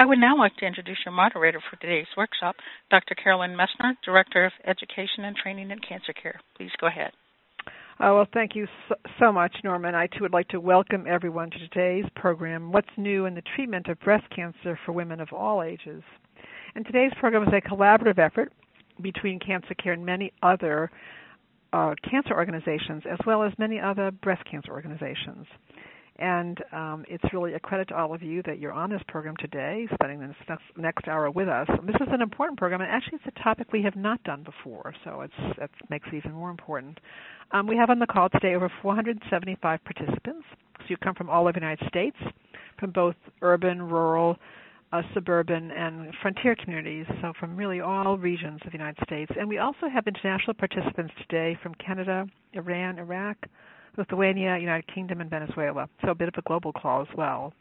I would now like to introduce your moderator for today's workshop, Dr. Carolyn Messner, Director of Education and Training in Cancer Care. Please go ahead. Oh, well, thank you so, so, much, Norman. I too would like to welcome everyone to today's program, What's New in the Treatment of Breast Cancer for Women of All Ages. And today's program is a collaborative effort between Cancer Care and many other uh, cancer organizations, as well as many other breast cancer organizations. And um, it's really a credit to all of you that you're on this program today, spending this next, hour with us. This is an important program, and actually, it's a topic we have not done before, so it's, it makes it even more important. Um, we have on the call today over 475 participants. So you come from all over the United States, from both urban, rural, uh, suburban, and frontier communities, so from really all regions of the United States. And we also have international participants today from Canada, Iran, Iraq, Lithuania, United Kingdom, and Venezuela. So a bit of a global call as well.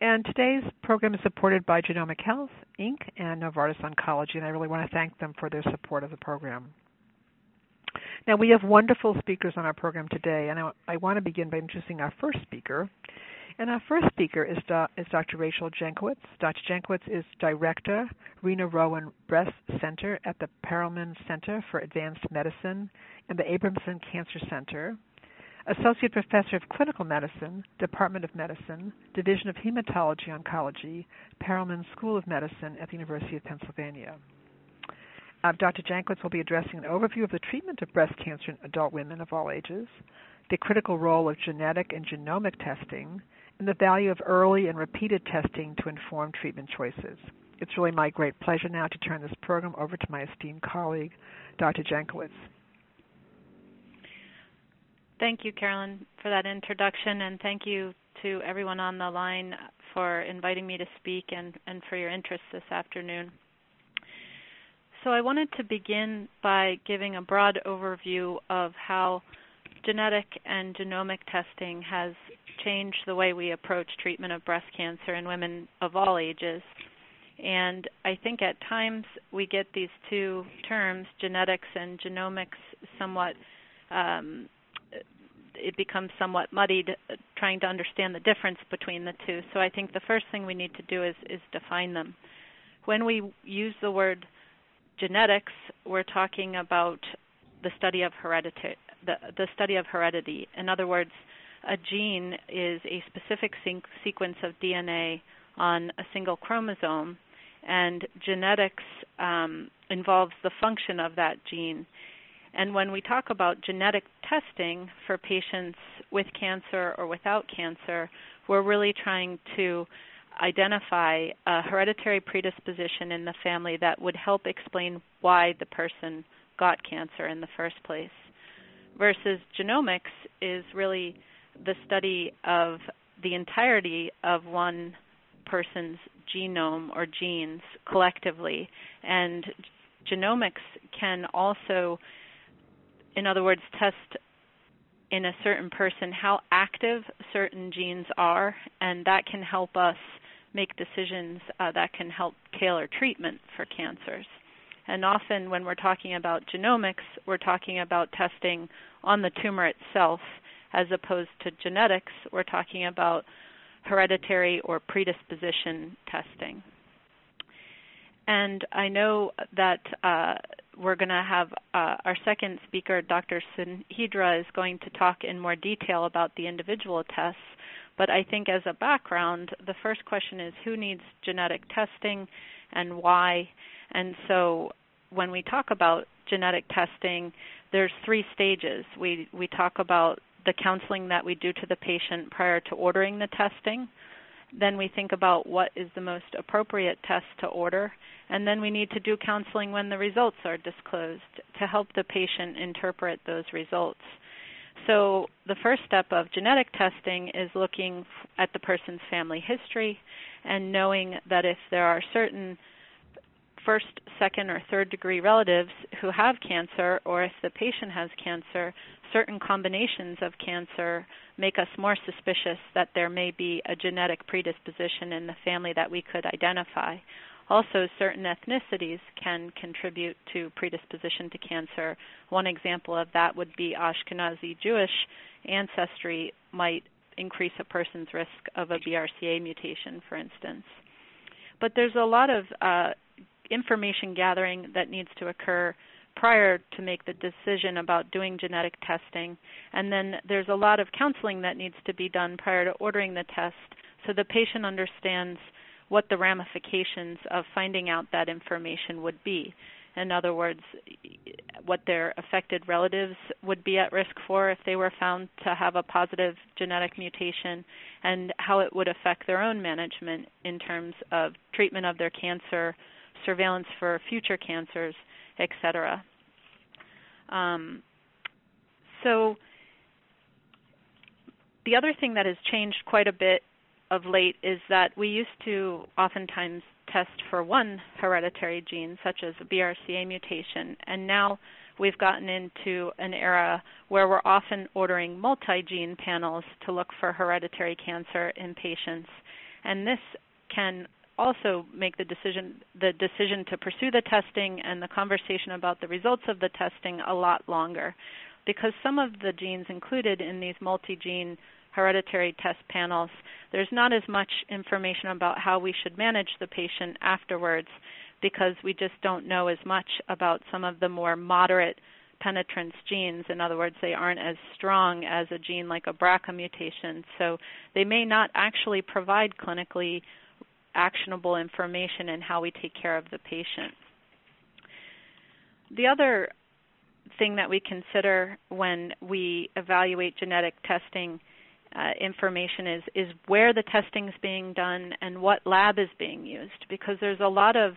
And today's program is supported by Genomic Health, Inc., and Novartis Oncology, and I really want to thank them for their support of the program. Now, we have wonderful speakers on our program today, and I, I want to begin by introducing our first speaker. And our first speaker is, Do, is Dr. Rachel Jankowitz. Dr. Jankowitz is Director, Rena Rowan Breast Center at the Perelman Center for Advanced Medicine and the Abramson Cancer Center. Associate Professor of Clinical Medicine, Department of Medicine, Division of Hematology Oncology, Perelman School of Medicine at the University of Pennsylvania. Uh, Dr. Jankowitz will be addressing an overview of the treatment of breast cancer in adult women of all ages, the critical role of genetic and genomic testing, and the value of early and repeated testing to inform treatment choices. It's really my great pleasure now to turn this program over to my esteemed colleague, Dr. Jankowitz. Thank you, Carolyn, for that introduction, and thank you to everyone on the line for inviting me to speak and, and for your interest this afternoon. So, I wanted to begin by giving a broad overview of how genetic and genomic testing has changed the way we approach treatment of breast cancer in women of all ages. And I think at times we get these two terms, genetics and genomics, somewhat um, it becomes somewhat muddied uh, trying to understand the difference between the two. So I think the first thing we need to do is, is define them. When we use the word genetics, we're talking about the study of heredity. The, the study of heredity. In other words, a gene is a specific sequence of DNA on a single chromosome, and genetics um, involves the function of that gene. And when we talk about genetic testing for patients with cancer or without cancer, we're really trying to identify a hereditary predisposition in the family that would help explain why the person got cancer in the first place. Versus genomics is really the study of the entirety of one person's genome or genes collectively. And genomics can also in other words, test in a certain person how active certain genes are, and that can help us make decisions uh, that can help tailor treatment for cancers. And often, when we're talking about genomics, we're talking about testing on the tumor itself, as opposed to genetics, we're talking about hereditary or predisposition testing. And I know that uh, we're going to have uh, our second speaker, Dr. Sudhendra, is going to talk in more detail about the individual tests. But I think as a background, the first question is who needs genetic testing and why? And so when we talk about genetic testing, there's three stages. We we talk about the counseling that we do to the patient prior to ordering the testing. Then we think about what is the most appropriate test to order and then we need to do counseling when the results are disclosed to help the patient interpret those results. So, the first step of genetic testing is looking at the person's family history and knowing that if there are certain first, second, or third degree relatives who have cancer, or if the patient has cancer, certain combinations of cancer make us more suspicious that there may be a genetic predisposition in the family that we could identify. Also, certain ethnicities can contribute to predisposition to cancer. One example of that would be Ashkenazi Jewish ancestry might increase a person's risk of a BRCA mutation, for instance. But there's a lot of uh, information gathering that needs to occur prior to make the decision about doing genetic testing. And then there's a lot of counseling that needs to be done prior to ordering the test so the patient understands what the ramifications of finding out that information would be. In other words, what their affected relatives would be at risk for if they were found to have a positive genetic mutation, and how it would affect their own management in terms of treatment of their cancer, surveillance for future cancers, etc. Um, so, the other thing that has changed quite a bit of late is that we used to oftentimes test for one hereditary gene, such as a BRCA mutation, and now we've gotten into an era where we're often ordering multi gene panels to look for hereditary cancer in patients. And this can also make the decision the decision to pursue the testing and the conversation about the results of the testing a lot longer because some of the genes included in these multi-gene hereditary test panels, there's not as much information about how we should manage the patient afterwards because we just don't know as much about some of the more moderate penetrance genes. In other words, they aren't as strong as a gene like a BRCA mutation. So they may not actually provide clinically actionable information in how we take care of the patient. The other thing that we consider when we evaluate genetic testing uh, information is is where the testing is being done and what lab is being used because there's a lot of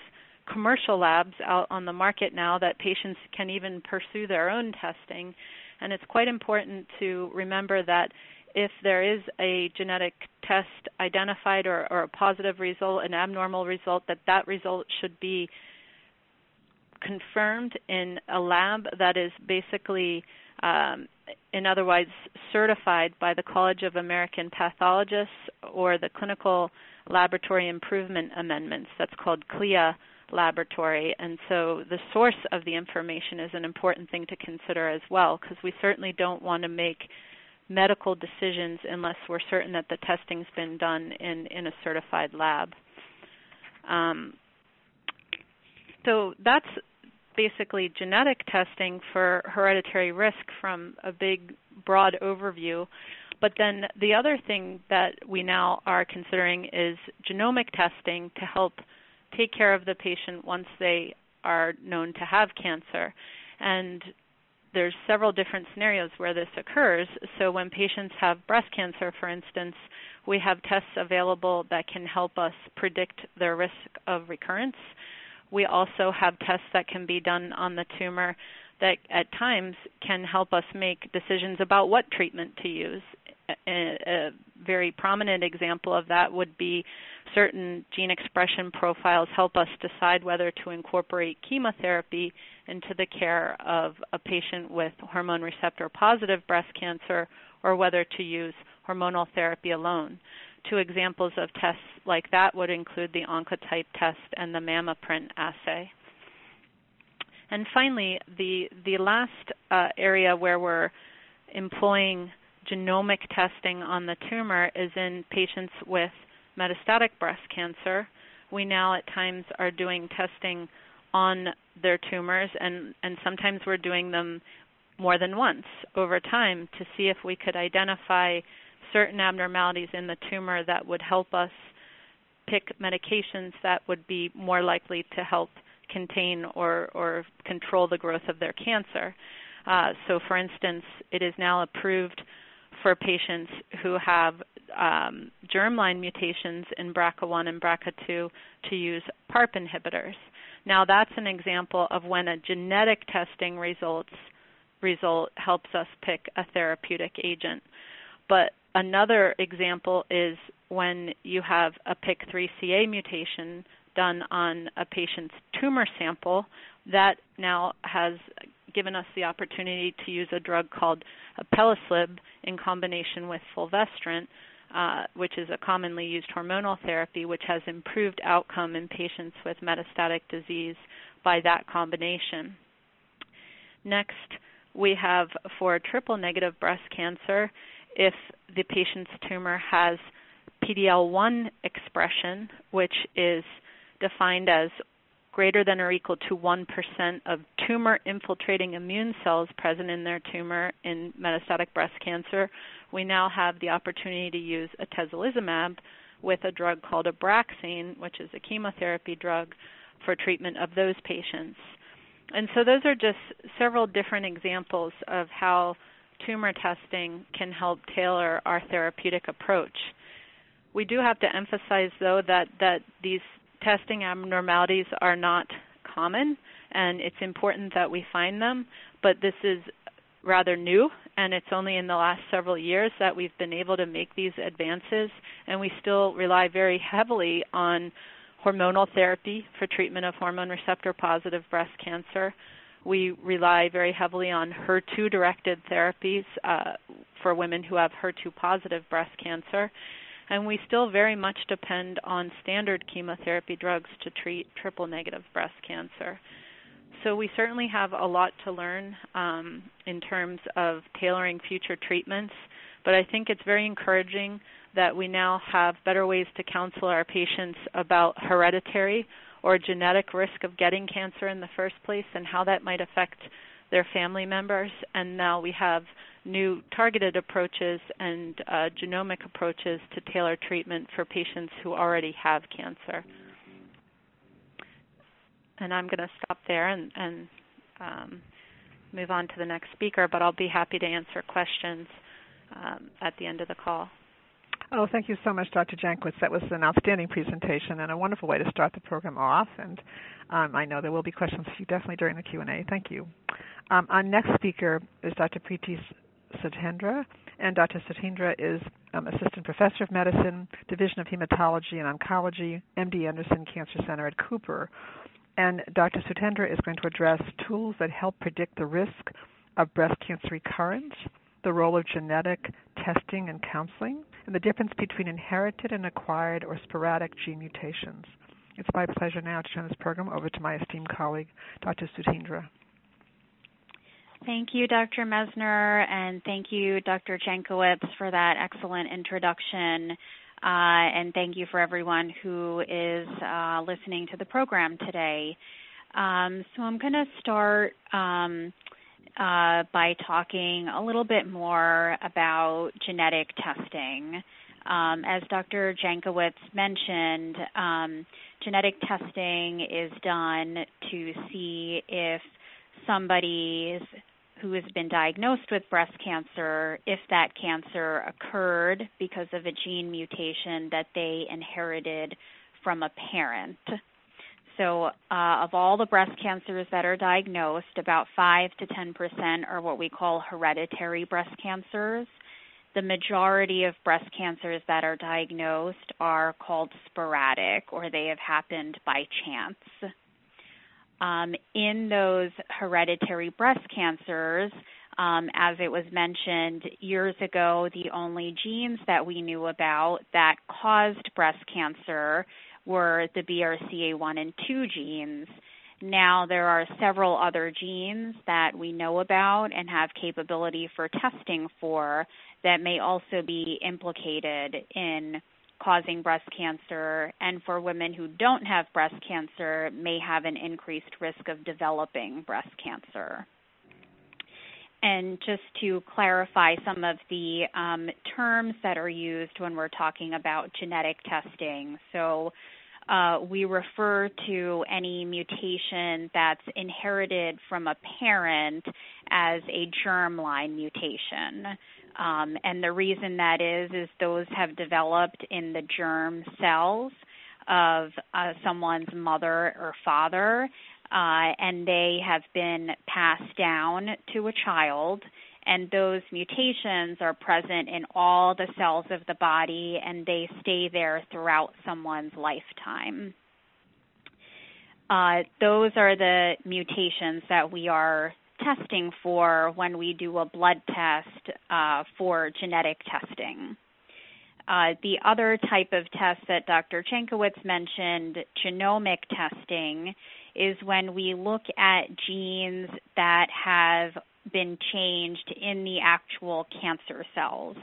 commercial labs out on the market now that patients can even pursue their own testing and it's quite important to remember that if there is a genetic test identified or, or a positive result, an abnormal result, that that result should be confirmed in a lab that is basically, um, in other words, certified by the College of American Pathologists or the Clinical Laboratory Improvement Amendments. That's called CLIA laboratory. And so the source of the information is an important thing to consider as well, because we certainly don't want to make medical decisions unless we're certain that the testing's been done in, in a certified lab. Um, so that's basically genetic testing for hereditary risk from a big, broad overview. But then the other thing that we now are considering is genomic testing to help take care of the patient once they are known to have cancer. And there's several different scenarios where this occurs. So when patients have breast cancer, for instance, we have tests available that can help us predict their risk of recurrence. We also have tests that can be done on the tumor that at times can help us make decisions about what treatment to use. A, very prominent example of that would be certain gene expression profiles help us decide whether to incorporate chemotherapy into the care of a patient with hormone receptor positive breast cancer or whether to use hormonal therapy alone. Two examples of tests like that would include the Oncotype test and the MammaPrint assay. And finally, the the last uh, area where we're employing genomic testing on the tumor is in patients with metastatic breast cancer. We now at times are doing testing on their tumors and, and sometimes we're doing them more than once over time to see if we could identify certain abnormalities in the tumor that would help us pick medications that would be more likely to help contain or, or control the growth of their cancer. Uh, so, for instance, it is now approved for patients who have um, germline mutations in BRCA1 and BRCA2 to use PARP inhibitors. Now, that's an example of when a genetic testing results result helps us pick a therapeutic agent. But another example is when you have a PIK3CA mutation done on a patient's tumor sample that now has given us the opportunity to use a drug called alpelisib in combination with fulvestrant, uh, which is a commonly used hormonal therapy, which has improved outcome in patients with metastatic disease by that combination. Next, we have for triple negative breast cancer, if the patient's tumor has PD-L1 expression, which is defined as greater than or equal to 1% of tumor infiltrating immune cells present in their tumor in metastatic breast cancer, we now have the opportunity to use atezolizumab with a drug called Abraxane, which is a chemotherapy drug for treatment of those patients. And so those are just several different examples of how tumor testing can help tailor our therapeutic approach. We do have to emphasize though that that these testing abnormalities are not common, and it's important that we find them. But this is rather new, and it's only in the last several years that we've been able to make these advances, and we still rely very heavily on hormonal therapy for treatment of hormone receptor positive breast cancer. We rely very heavily on HER2 directed therapies uh, for women who have HER2 positive breast cancer and we still very much depend on standard chemotherapy drugs to treat triple negative breast cancer. So we certainly have a lot to learn um, in terms of tailoring future treatments, but I think it's very encouraging that we now have better ways to counsel our patients about hereditary or genetic risk of getting cancer in the first place and how that might affect their family members. And now we have new targeted approaches and uh, genomic approaches to tailor treatment for patients who already have cancer. And I'm going to stop there and, and um, move on to the next speaker, but I'll be happy to answer questions um, at the end of the call. Oh, thank you so much, Dr. Jankowitz. That was an outstanding presentation and a wonderful way to start the program off. And um, I know there will be questions for you definitely during the Q&A. Thank you. Um, our next speaker is Dr. Preeti Sudhendra, and Dr. Sudhendra is um, Assistant Professor of Medicine, Division of Hematology and Oncology, MD Anderson Cancer Center at Cooper. And Dr. Sudhendra is going to address tools that help predict the risk of breast cancer recurrence, the role of genetic testing and counseling, and the difference between inherited and acquired or sporadic gene mutations. It's my pleasure now to turn this program over to my esteemed colleague, Dr. Sudhendra. Thank you, Dr. Messner, and thank you, Dr. Jankowitz, for that excellent introduction. Uh, and thank you for everyone who is uh, listening to the program today. Um, so I'm going to start um, uh, by talking a little bit more about genetic testing. Um, as Dr. Jankowitz mentioned, um, genetic testing is done to see if somebody's who has been diagnosed with breast cancer if that cancer occurred because of a gene mutation that they inherited from a parent. So, uh, of all the breast cancers that are diagnosed, about 5 to 10% are what we call hereditary breast cancers. The majority of breast cancers that are diagnosed are called sporadic or they have happened by chance um, in those hereditary breast cancers, um, as it was mentioned years ago, the only genes that we knew about that caused breast cancer were the BRCA1 and 2 genes. Now there are several other genes that we know about and have capability for testing for that may also be implicated in causing breast cancer, and for women who don't have breast cancer, may have an increased risk of developing breast cancer. And just to clarify some of the um, terms that are used when we're talking about genetic testing. So, uh, we refer to any mutation that's inherited from a parent as a germline mutation. Um, and the reason that is is those have developed in the germ cells of uh, someone's mother or father, uh, and they have been passed down to a child. And those mutations are present in all the cells of the body, and they stay there throughout someone's lifetime. uh, those are the mutations that we are testing for when we do a blood test uh, for genetic testing. Uh, the other type of test that Dr. Jankowitz mentioned, genomic testing, is when we look at genes that have been changed in the actual cancer cells.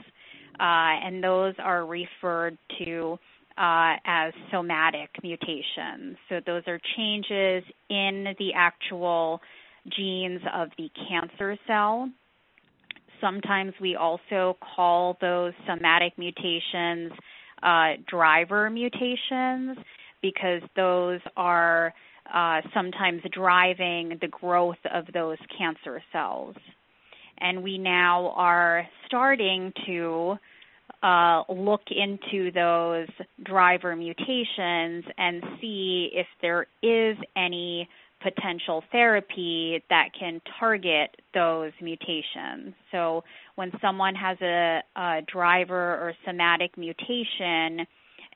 Uh, and those are referred to uh, as somatic mutations. So those are changes in the actual genes of the cancer cell. Sometimes we also call those somatic mutations uh, driver mutations because those are uh, sometimes driving the growth of those cancer cells. And we now are starting to uh, look into those driver mutations and see if there is any potential therapy that can target those mutations. So, when someone has a, a driver or somatic mutation,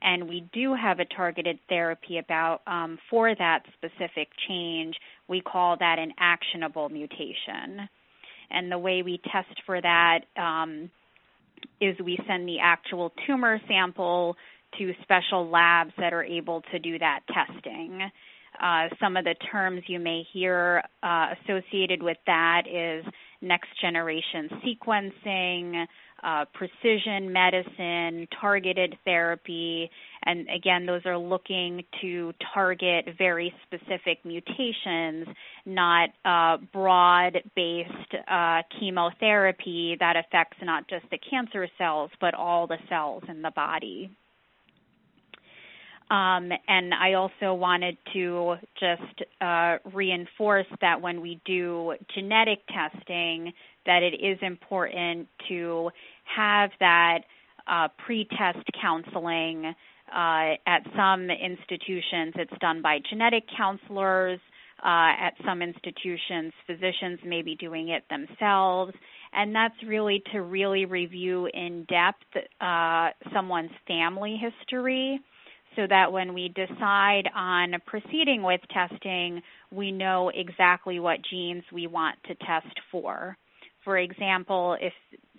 and we do have a targeted therapy about um, for that specific change, we call that an actionable mutation. And the way we test for that um, is we send the actual tumor sample to special labs that are able to do that testing. Uh, some of the terms you may hear uh, associated with that is next generation sequencing, uh, precision medicine, targeted therapy, and again, those are looking to target very specific mutations, not uh, broad based uh, chemotherapy that affects not just the cancer cells, but all the cells in the body. Um, and I also wanted to just uh, reinforce that when we do genetic testing, that it is important to have that uh, pre-test counseling. Uh, at some institutions, it's done by genetic counselors. Uh, at some institutions, physicians may be doing it themselves, and that's really to really review in depth uh, someone's family history so that when we decide on proceeding with testing, we know exactly what genes we want to test for. For example, if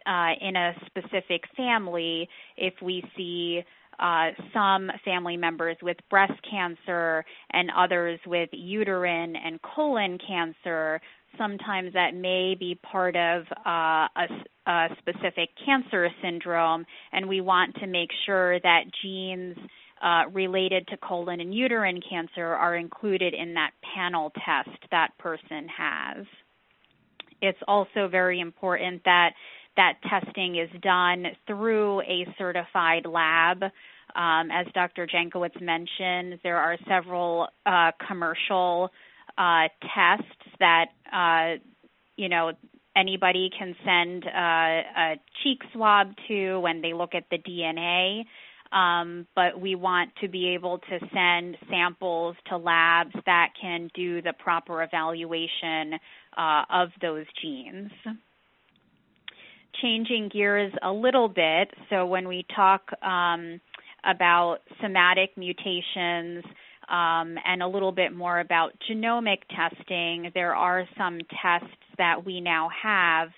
uh, in a specific family, if we see uh, some family members with breast cancer and others with uterine and colon cancer, sometimes that may be part of uh, a, a, specific cancer syndrome, and we want to make sure that genes uh, related to colon and uterine cancer are included in that panel test that person has. It's also very important that that testing is done through a certified lab. Um, as Dr. Jankowitz mentioned, there are several uh, commercial uh, tests that uh, you know anybody can send uh, a cheek swab to when they look at the DNA um, but we want to be able to send samples to labs that can do the proper evaluation uh, of those genes. Changing gears a little bit, so when we talk um, about somatic mutations um, and a little bit more about genomic testing, there are some tests that we now have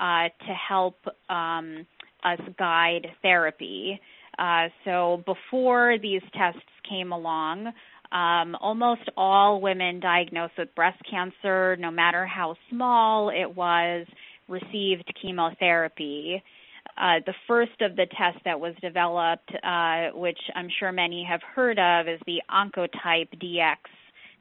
uh, to help um, us guide therapy. Uh, so before these tests came along, um, almost all women diagnosed with breast cancer, no matter how small it was, received chemotherapy. Uh, the first of the tests that was developed, uh, which I'm sure many have heard of, is the Oncotype DX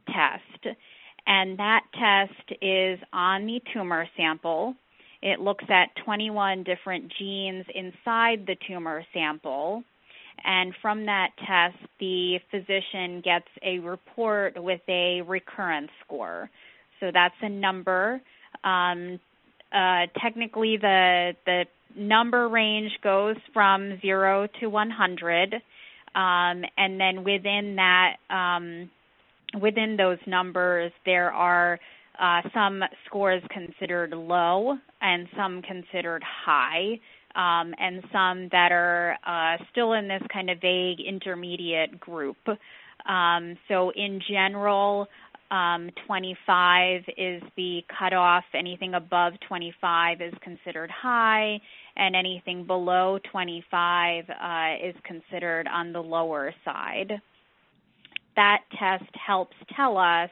test. And that test is on the tumor sample. It looks at 21 different genes inside the tumor sample. And from that test, the physician gets a report with a recurrence score. So that's a number. Um, uh, technically, the the number range goes from zero to 100, um, and then within that, um, within those numbers, there are uh, some scores considered low and some considered high, um, and some that are uh, still in this kind of vague intermediate group. Um, so, in general, Um, 25 is the cutoff. Anything above 25 is considered high, and anything below 25 uh, is considered on the lower side. That test helps tell us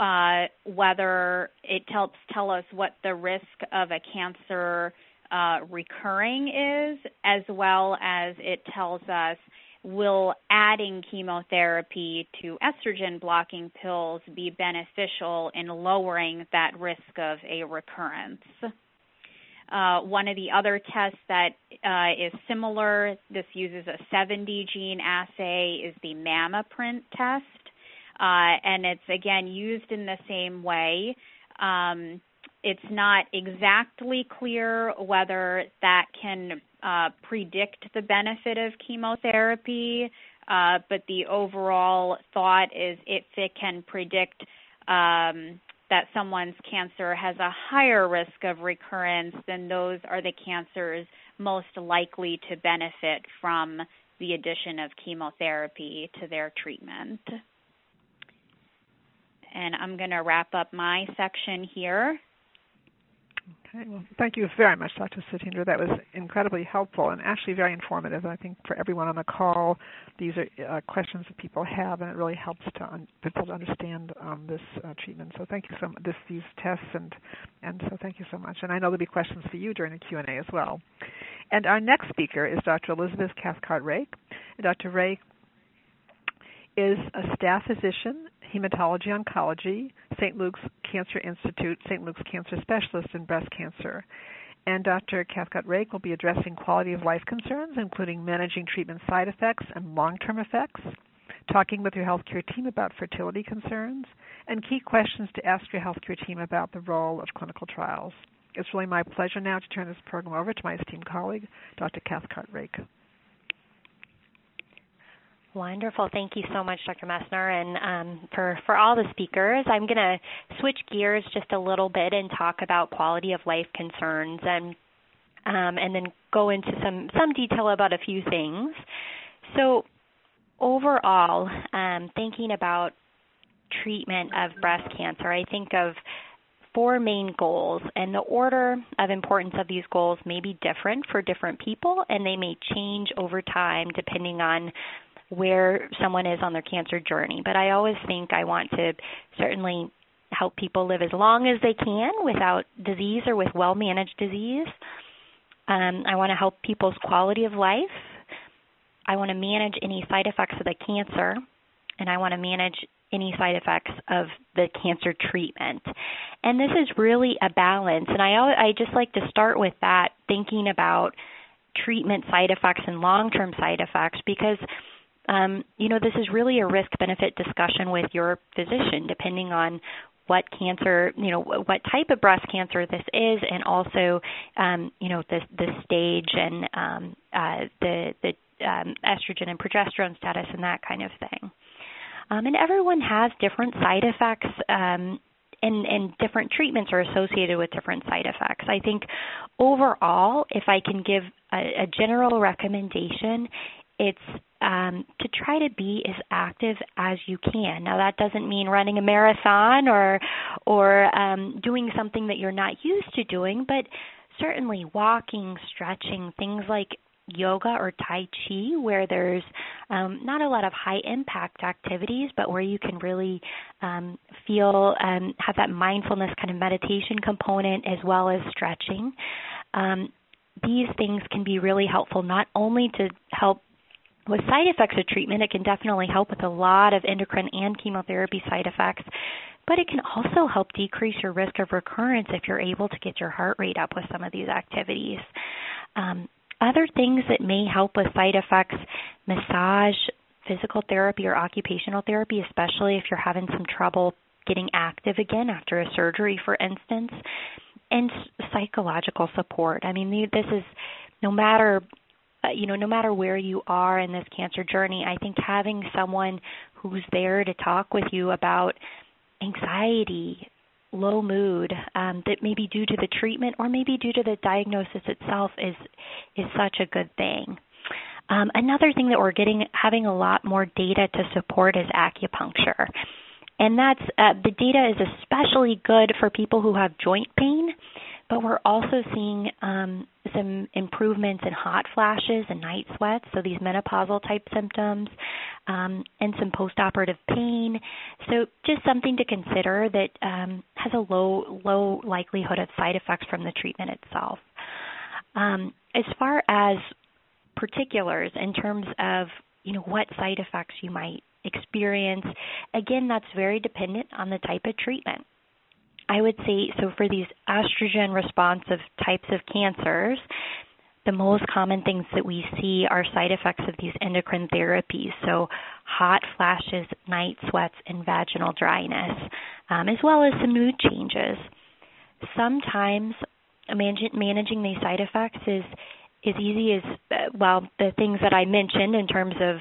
uh, whether it helps tell us what the risk of a cancer uh, recurring is, as well as it tells us will adding chemotherapy to estrogen blocking pills be beneficial in lowering that risk of a recurrence. Uh, one of the other tests that uh, is similar, this uses a 70 gene assay, is the MammaPrint test. Uh, and it's again used in the same way. Um, it's not exactly clear whether that can uh, predict the benefit of chemotherapy, uh, but the overall thought is if it can predict um, that someone's cancer has a higher risk of recurrence, then those are the cancers most likely to benefit from the addition of chemotherapy to their treatment. And I'm going to wrap up my section here. Okay, well, thank you very much, Dr. Satinder. That was incredibly helpful and actually very informative. I think for everyone on the call, these are uh, questions that people have, and it really helps to un- people to understand um, this uh, treatment. So thank you so much. This, these tests, and and so thank you so much. And I know there'll be questions for you during the Q and A as well. And our next speaker is Dr. Elizabeth Cathcart-Rake. Dr. Rake is a staff physician hematology oncology, St. Luke's Cancer Institute, St. Luke's Cancer Specialist in breast cancer. And Dr. Cathcart-Rake will be addressing quality of life concerns, including managing treatment side effects and long term effects, talking with your healthcare team about fertility concerns, and key questions to ask your healthcare team about the role of clinical trials. It's really my pleasure now to turn this program over to my esteemed colleague, Dr. Cathcart-Rake. Wonderful. Thank you so much, Dr. Messner, and um, for, for all the speakers. I'm going to switch gears just a little bit and talk about quality of life concerns and um, and then go into some, some detail about a few things. So, overall, um, thinking about treatment of breast cancer, I think of four main goals, and the order of importance of these goals may be different for different people, and they may change over time depending on where someone is on their cancer journey. But I always think I want to certainly help people live as long as they can without disease or with well managed disease. Um, I want to help people's quality of life. I want to manage any side effects of the cancer, and I want to manage any side effects of the cancer treatment. And this is really a balance. And I I just like to start with that, thinking about treatment side effects and long term side effects because um, you know, this is really a risk benefit discussion with your physician, depending on what cancer, you know, what type of breast cancer this is, and also, um, you know, the the stage and um, uh, the the um, estrogen and progesterone status and that kind of thing. Um, and everyone has different side effects. Um, and, and different treatments are associated with different side effects. I think overall, if I can give a, a general recommendation, it's um, to try to be as active as you can. Now that doesn't mean running a marathon or or um, doing something that you're not used to doing, but certainly walking, stretching, things like yoga or tai chi where there's um, not a lot of high impact activities but where you can really um, feel um, have that mindfulness kind of meditation component as well as stretching um, these things can be really helpful not only to help with side effects of treatment, it can definitely help with a lot of endocrine and chemotherapy side effects, but it can also help decrease your risk of recurrence if you're able to get your heart rate up with some of these activities. Um, other things that may help with side effects massage, physical therapy, or occupational therapy, especially if you're having some trouble getting active again after a surgery, for instance, and psychological support. I mean, this is no matter uh, you know, no matter where you are in this cancer journey, I think having someone who's there to talk with you about anxiety, low mood um, that may be due to the treatment or maybe due to the diagnosis itself is is such a good thing. Um, another thing that we're getting having a lot more data to support is acupuncture. and that's uh, the data is especially good for people who have joint pain but we're also seeing um, some improvements in hot flashes and night sweats, so these menopausal type symptoms, um, and some postoperative pain. So just something to consider that um, has a low low likelihood of side effects from the treatment itself. Um, as far as particulars in terms of you know what side effects you might experience, again that's very dependent on the type of treatment. I would say so for these estrogen responsive types of cancers, the most common things that we see are side effects of these endocrine therapies. So, hot flashes, night sweats, and vaginal dryness, um, as well as some mood changes. Sometimes managing these side effects is as easy as uh, well the things that I mentioned in terms of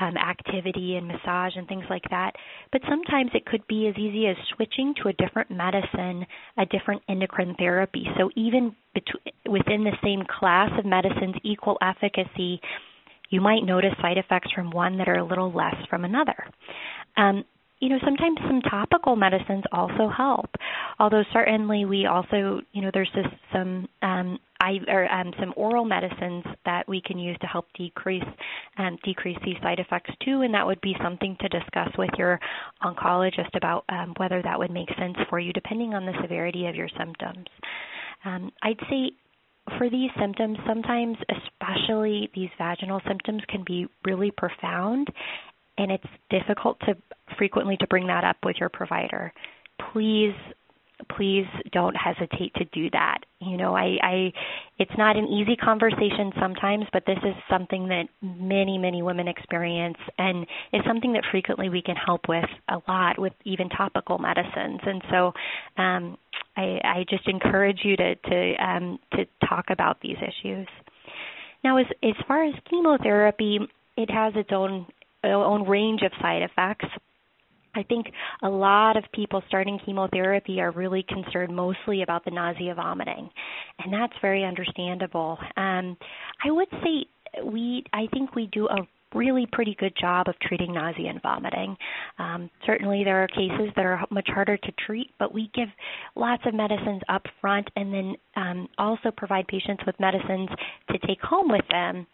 um, activity and massage and things like that. But sometimes it could be as easy as switching to a different medicine, a different endocrine therapy. So even between, within the same class of medicines, equal efficacy, you might notice side effects from one that are a little less from another. Um, you know, sometimes some topical medicines also help. Although certainly we also, you know, there's just some um, I, or um, some oral medicines that we can use to help decrease um, decrease these side effects too, and that would be something to discuss with your oncologist about um, whether that would make sense for you, depending on the severity of your symptoms. Um, I'd say for these symptoms, sometimes, especially these vaginal symptoms, can be really profound, and it's difficult to frequently to bring that up with your provider. Please please don't hesitate to do that. You know, I, I it's not an easy conversation sometimes, but this is something that many, many women experience and it's something that frequently we can help with a lot with even topical medicines. And so um I, I just encourage you to to um to talk about these issues. Now as as far as chemotherapy, it has its own own range of side effects. I think a lot of people starting chemotherapy are really concerned mostly about the nausea vomiting, and that's very understandable. Um, I would say we, I think we do a really pretty good job of treating nausea and vomiting. Um, certainly, there are cases that are much harder to treat, but we give lots of medicines up front and then um, also provide patients with medicines to take home with them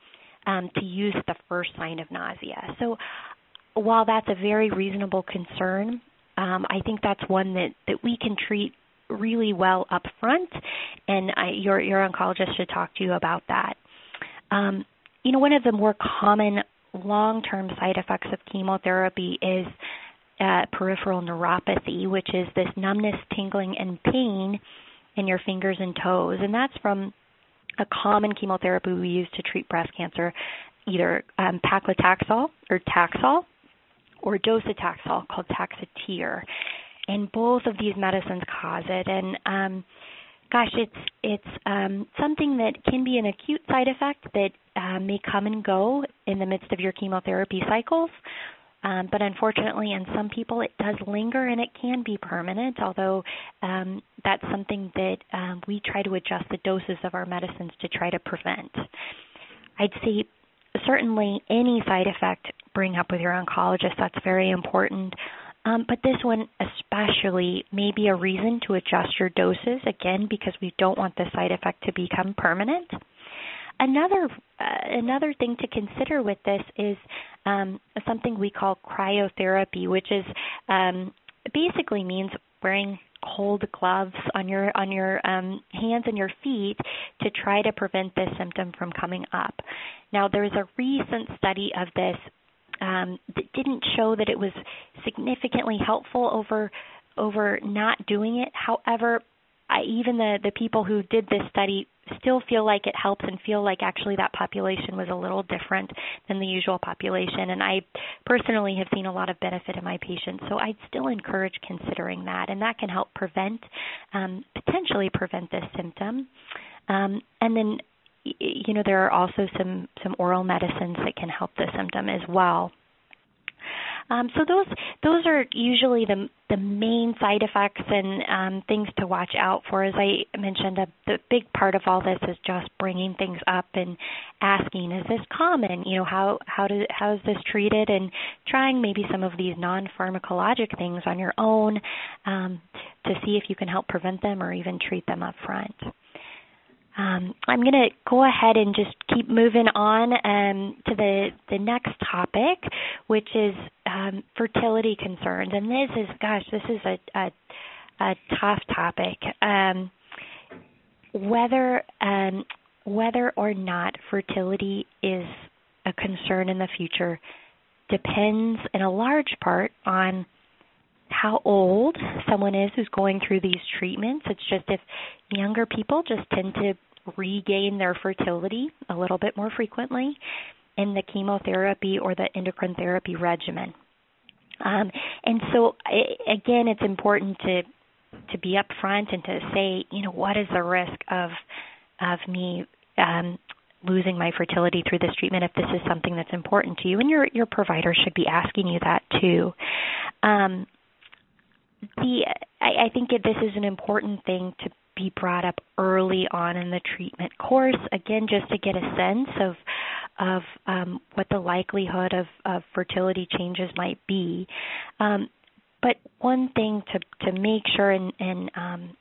um, to use the first sign of nausea. So while that's a very reasonable concern, um, I think that's one that, that we can treat really well up front, and I, your your oncologist should talk to you about that. Um, you know, one of the more common long-term side effects of chemotherapy is uh, peripheral neuropathy, which is this numbness, tingling, and pain in your fingers and toes, and that's from a common chemotherapy we use to treat breast cancer, either um, paclitaxel or Taxol, or docetaxel called Taxotere. And both of these medicines cause it. And um, gosh, it's it's um, something that can be an acute side effect that uh, may come and go in the midst of your chemotherapy cycles. Um, but unfortunately, in some people, it does linger and it can be permanent. Although um, that's something that um, we try to adjust the doses of our medicines to try to prevent. I'd say certainly any side effect bring up with your oncologist. That's very important. Um, but this one especially may be a reason to adjust your doses again because we don't want the side effect to become permanent. Another uh, another thing to consider with this is um, something we call cryotherapy, which is um, basically means wearing cold gloves on your on your um, hands and your feet to try to prevent this symptom from coming up. Now, there's a recent study of this um, that didn't show that it was significantly helpful over over not doing it. However, I, even the the people who did this study still feel like it helps and feel like actually that population was a little different than the usual population. And I personally have seen a lot of benefit in my patients, so I'd still encourage considering that, and that can help prevent, um, potentially prevent this symptom. Um, and then, you know, there are also some some oral medicines that can help the symptom as well. Um, so those those are usually the the main side effects and um, things to watch out for. As I mentioned, a, the big part of all this is just bringing things up and asking, is this common? You know, how how do how is this treated? And trying maybe some of these non-pharmacologic things on your own um, to see if you can help prevent them or even treat them up front. Um, I'm going to go ahead and just keep moving on um, to the the next topic, which is um, fertility concerns. And this is, gosh, this is a a, a tough topic. Um, whether um, whether or not fertility is a concern in the future depends in a large part on how old someone is who's going through these treatments. It's just if younger people just tend to regain their fertility a little bit more frequently in the chemotherapy or the endocrine therapy regimen. Um, and so, again, it's important to to be upfront and to say, you know, what is the risk of of me um, losing my fertility through this treatment if this is something that's important to you, and your your provider should be asking you that too. Um, the I, I think this is an important thing to be brought up early on in the treatment course. Again, just to get a sense of of um, what the likelihood of, of fertility changes might be. Um, but one thing to to make sure and, and um,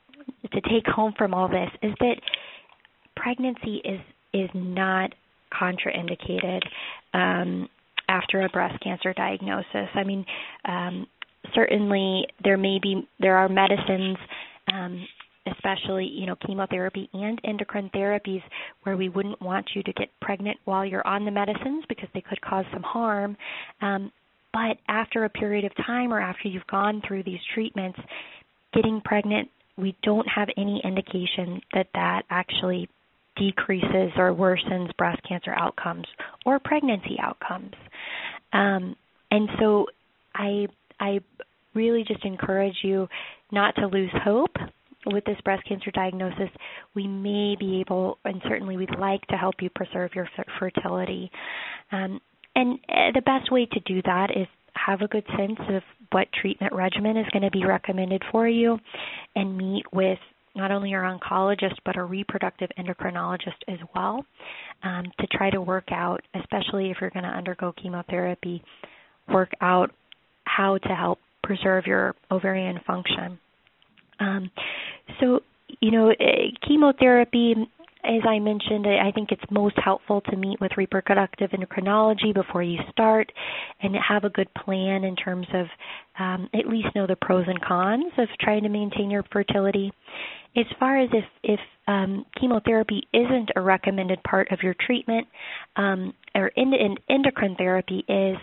to take home from all this is that pregnancy is is not contraindicated um, after a breast cancer diagnosis. I mean, um, certainly there may be there are medicines um, especially you know chemotherapy and endocrine therapies where we wouldn't want you to get pregnant while you're on the medicines because they could cause some harm. Um, but after a period of time or after you've gone through these treatments getting pregnant we don't have any indication that that actually decreases or worsens breast cancer outcomes or pregnancy outcomes. Um, and so i i really just encourage you not to lose hope with this breast cancer diagnosis, we may be able, and certainly we'd like to help you preserve your fertility. Um, and uh, the best way to do that is have a good sense of what treatment regimen is going to be recommended for you and meet with not only your oncologist but a reproductive endocrinologist as well um, to try to work out, especially if you're going to undergo chemotherapy, work out how to help preserve your ovarian function. Um, so, you know, eh, chemotherapy, as I mentioned, I think it's most helpful to meet with reproductive endocrinology before you start and have a good plan in terms of um, at least know the pros and cons of trying to maintain your fertility. As far as if, if um, chemotherapy isn't a recommended part of your treatment, um, or in, in endocrine therapy is,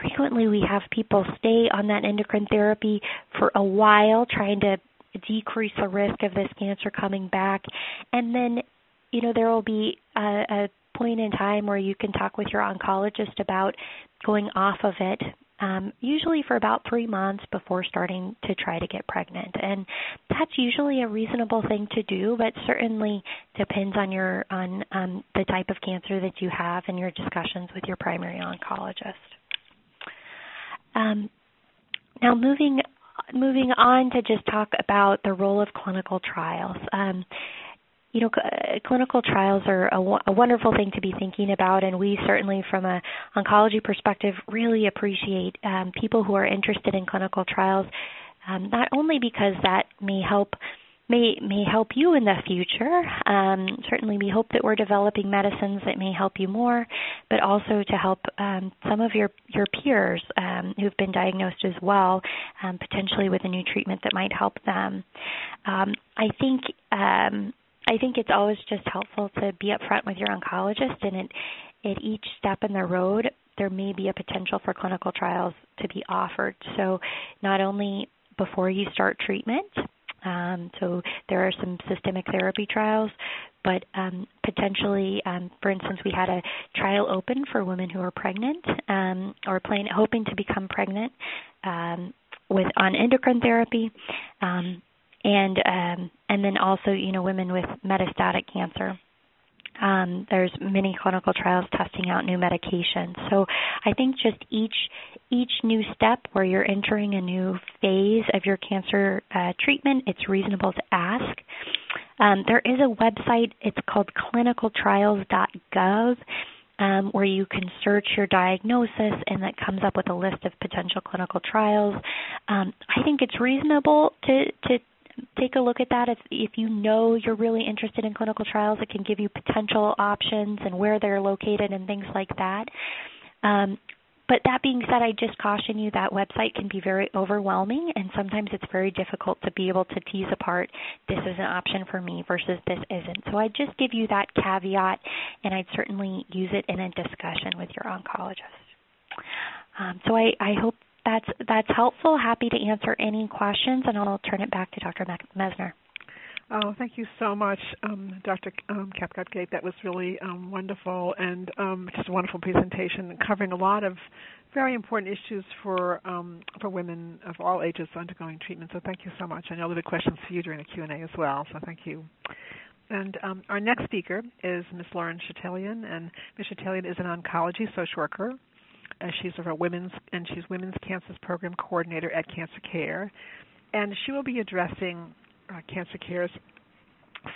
frequently we have people stay on that endocrine therapy for a while trying to decrease the risk of this cancer coming back. And then, you know, there will be a, a point in time where you can talk with your oncologist about going off of it um, usually for about three months before starting to try to get pregnant. And that's usually a reasonable thing to do, but certainly depends on your on um, the type of cancer that you have and your discussions with your primary oncologist. Um, now, moving moving on to just talk about the role of clinical trials. Um, you know, clinical trials are a wonderful thing to be thinking about, and we certainly, from an oncology perspective, really appreciate um, people who are interested in clinical trials. Um, not only because that may help may may help you in the future. Um, certainly, we hope that we're developing medicines that may help you more, but also to help um, some of your your peers um, who've been diagnosed as well, um, potentially with a new treatment that might help them. Um, I think. Um, I think it's always just helpful to be upfront with your oncologist, and at, at each step in the road, there may be a potential for clinical trials to be offered. So, not only before you start treatment, um, so there are some systemic therapy trials, but um, potentially, um, for instance, we had a trial open for women who are pregnant um, or plan- hoping to become pregnant um, with on endocrine therapy, um, and um, and then also you know women with metastatic cancer. Um, there's many clinical trials testing out new medications. So I think just each each new step where you're entering a new phase of your cancer uh, treatment, it's reasonable to ask. Um, there is a website. It's called clinicaltrials.gov. Um, where you can search your diagnosis and that comes up with a list of potential clinical trials. Um, I think it's reasonable to, to take a look at that if if you know you're really interested in clinical trials it can give you potential options and where they're located and things like that um, but that being said, I just caution you that website can be very overwhelming, and sometimes it's very difficult to be able to tease apart this is an option for me versus this isn't. So I just give you that caveat, and I'd certainly use it in a discussion with your oncologist. Um, so I, I hope that's that's helpful. Happy to answer any questions, and I'll turn it back to Dr. Messner. Oh, thank you so much, um, Dr. Um. That was really um, wonderful and um, just a wonderful presentation covering a lot of very important issues for um, for women of all ages undergoing treatment. So thank you so much. I know there'll be questions for you during the Q&A as well, so thank you. And um, our next speaker is Ms. Lauren Chatelain, and Ms. Chatelain is an oncology social worker uh, she's a women's and she's women's cancers program coordinator at Cancer Care, and she will be addressing uh, Cancer Care's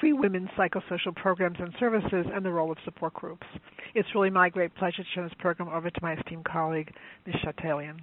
free women's psychosocial programs and services and the role of support groups. It's really my great pleasure to turn this program over to my esteemed colleague, Ms. Chatelain.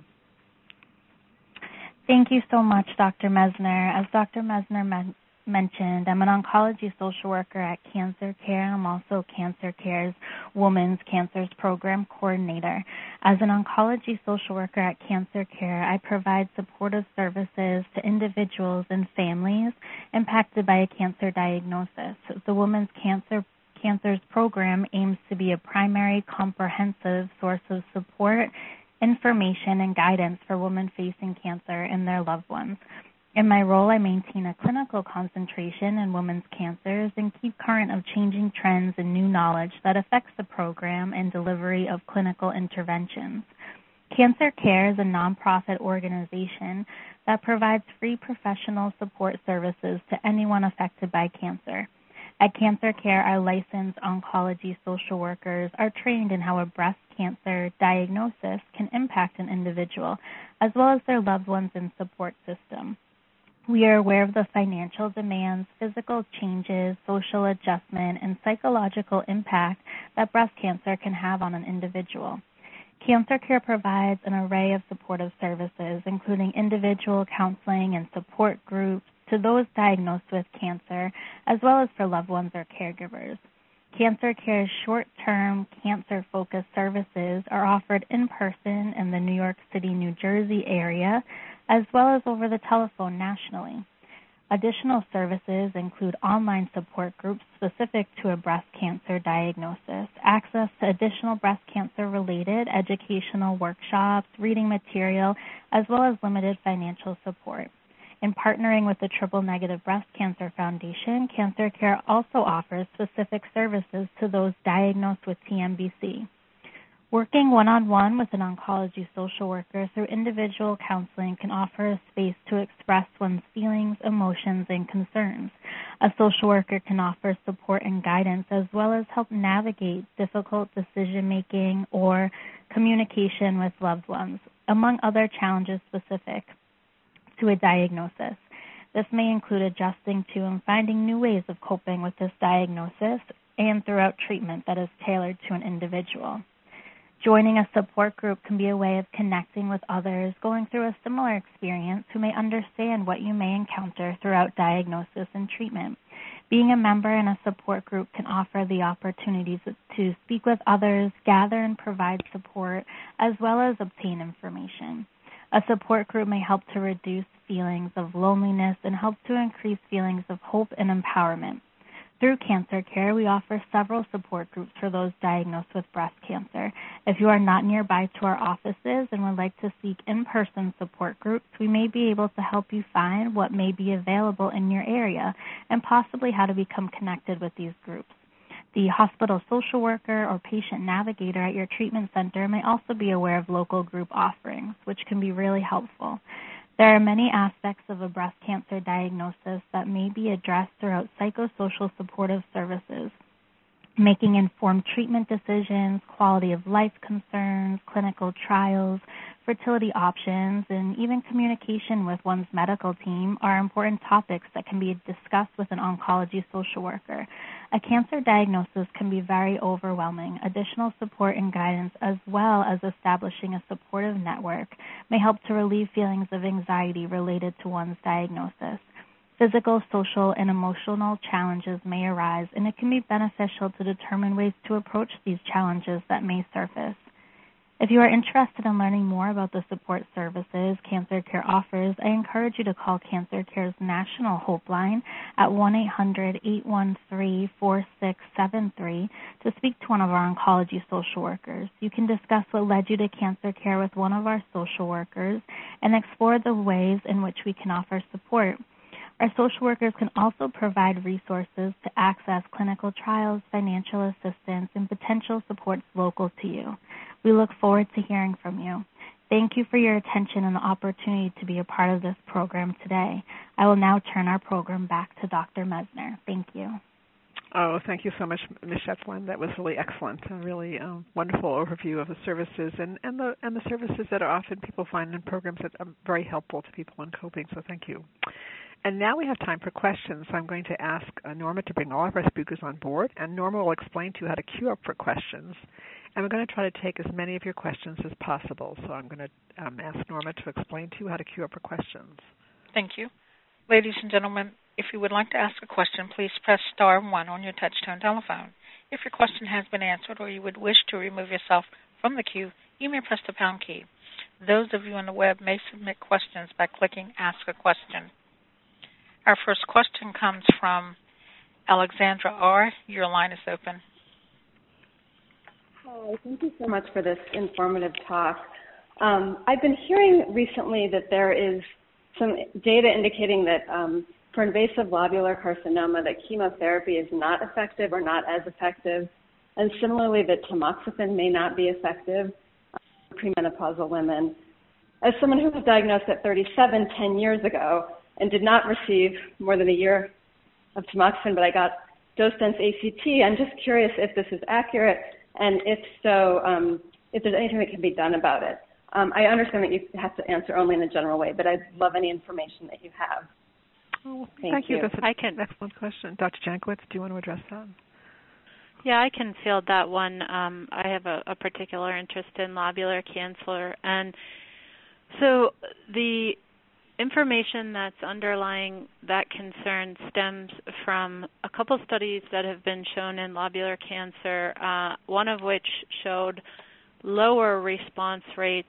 Thank you so much, Dr. Messner. As Dr. Messner mentioned, I'm an oncology social worker at Cancer Care. I'm also Cancer Care's Women's Cancers Program Coordinator. As an oncology social worker at Cancer Care, I provide supportive services to individuals and families impacted by a cancer diagnosis. The Women's Cancer Cancers Program aims to be a primary comprehensive source of support, information, and guidance for women facing cancer and their loved ones. In my role, I maintain a clinical concentration in women's cancers and keep current of changing trends and new knowledge that affects the program and delivery of clinical interventions. Cancer Care is a nonprofit organization that provides free professional support services to anyone affected by cancer. At Cancer Care, our licensed oncology social workers are trained in how a breast cancer diagnosis can impact an individual, as well as their loved ones and support system. We are aware of the financial demands, physical changes, social adjustment, and psychological impact that breast cancer can have on an individual. Cancer Care provides an array of supportive services, including individual counseling and support groups to those diagnosed with cancer, as well as for loved ones or caregivers. Cancer Care's short term cancer focused services are offered in person in the New York City, New Jersey area as well as over the telephone nationally. Additional services include online support groups specific to a breast cancer diagnosis, access to additional breast cancer related educational workshops, reading material, as well as limited financial support. In partnering with the Triple Negative Breast Cancer Foundation, Cancer Care also offers specific services to those diagnosed with TNBC. Working one on one with an oncology social worker through individual counseling can offer a space to express one's feelings, emotions, and concerns. A social worker can offer support and guidance as well as help navigate difficult decision making or communication with loved ones, among other challenges specific to a diagnosis. This may include adjusting to and finding new ways of coping with this diagnosis and throughout treatment that is tailored to an individual. Joining a support group can be a way of connecting with others going through a similar experience who may understand what you may encounter throughout diagnosis and treatment. Being a member in a support group can offer the opportunities to speak with others, gather and provide support, as well as obtain information. A support group may help to reduce feelings of loneliness and help to increase feelings of hope and empowerment. Through Cancer Care, we offer several support groups for those diagnosed with breast cancer. If you are not nearby to our offices and would like to seek in person support groups, we may be able to help you find what may be available in your area and possibly how to become connected with these groups. The hospital social worker or patient navigator at your treatment center may also be aware of local group offerings, which can be really helpful. There are many aspects of a breast cancer diagnosis that may be addressed throughout psychosocial supportive services. Making informed treatment decisions, quality of life concerns, clinical trials, fertility options, and even communication with one's medical team are important topics that can be discussed with an oncology social worker. A cancer diagnosis can be very overwhelming. Additional support and guidance, as well as establishing a supportive network, may help to relieve feelings of anxiety related to one's diagnosis. Physical, social, and emotional challenges may arise, and it can be beneficial to determine ways to approach these challenges that may surface. If you are interested in learning more about the support services Cancer Care offers, I encourage you to call Cancer Care's National Hope Line at 1 800 813 4673 to speak to one of our oncology social workers. You can discuss what led you to Cancer Care with one of our social workers and explore the ways in which we can offer support. Our social workers can also provide resources to access clinical trials, financial assistance, and potential supports local to you. We look forward to hearing from you. Thank you for your attention and the opportunity to be a part of this program today. I will now turn our program back to Dr. Messner. Thank you. Oh, thank you so much, Ms. Shetland. That was really excellent. A really um, wonderful overview of the services and, and the and the services that are often people find in programs that are very helpful to people in coping. So thank you. And now we have time for questions. So I'm going to ask uh, Norma to bring all of our speakers on board, and Norma will explain to you how to queue up for questions. And we're going to try to take as many of your questions as possible. So I'm going to um, ask Norma to explain to you how to queue up for questions. Thank you. Ladies and gentlemen, if you would like to ask a question, please press star one on your touchtone telephone. If your question has been answered or you would wish to remove yourself from the queue, you may press the pound key. Those of you on the web may submit questions by clicking Ask a Question. Our first question comes from Alexandra R. Your line is open. Hi, thank you so much for this informative talk. Um, I've been hearing recently that there is some data indicating that um, for invasive lobular carcinoma that chemotherapy is not effective or not as effective, and similarly that tamoxifen may not be effective for premenopausal women. As someone who was diagnosed at 37 10 years ago, and did not receive more than a year of tamoxifen, but I got dose-dense ACT. I'm just curious if this is accurate, and if so, um, if there's anything that can be done about it. Um, I understand that you have to answer only in a general way, but I'd love any information that you have. Oh, thank, thank you. you. That's I can. excellent question. Dr. Jankowitz, do you want to address that? Yeah, I can field that one. Um, I have a, a particular interest in lobular cancer, and so the information that's underlying that concern stems from a couple studies that have been shown in lobular cancer, uh, one of which showed lower response rates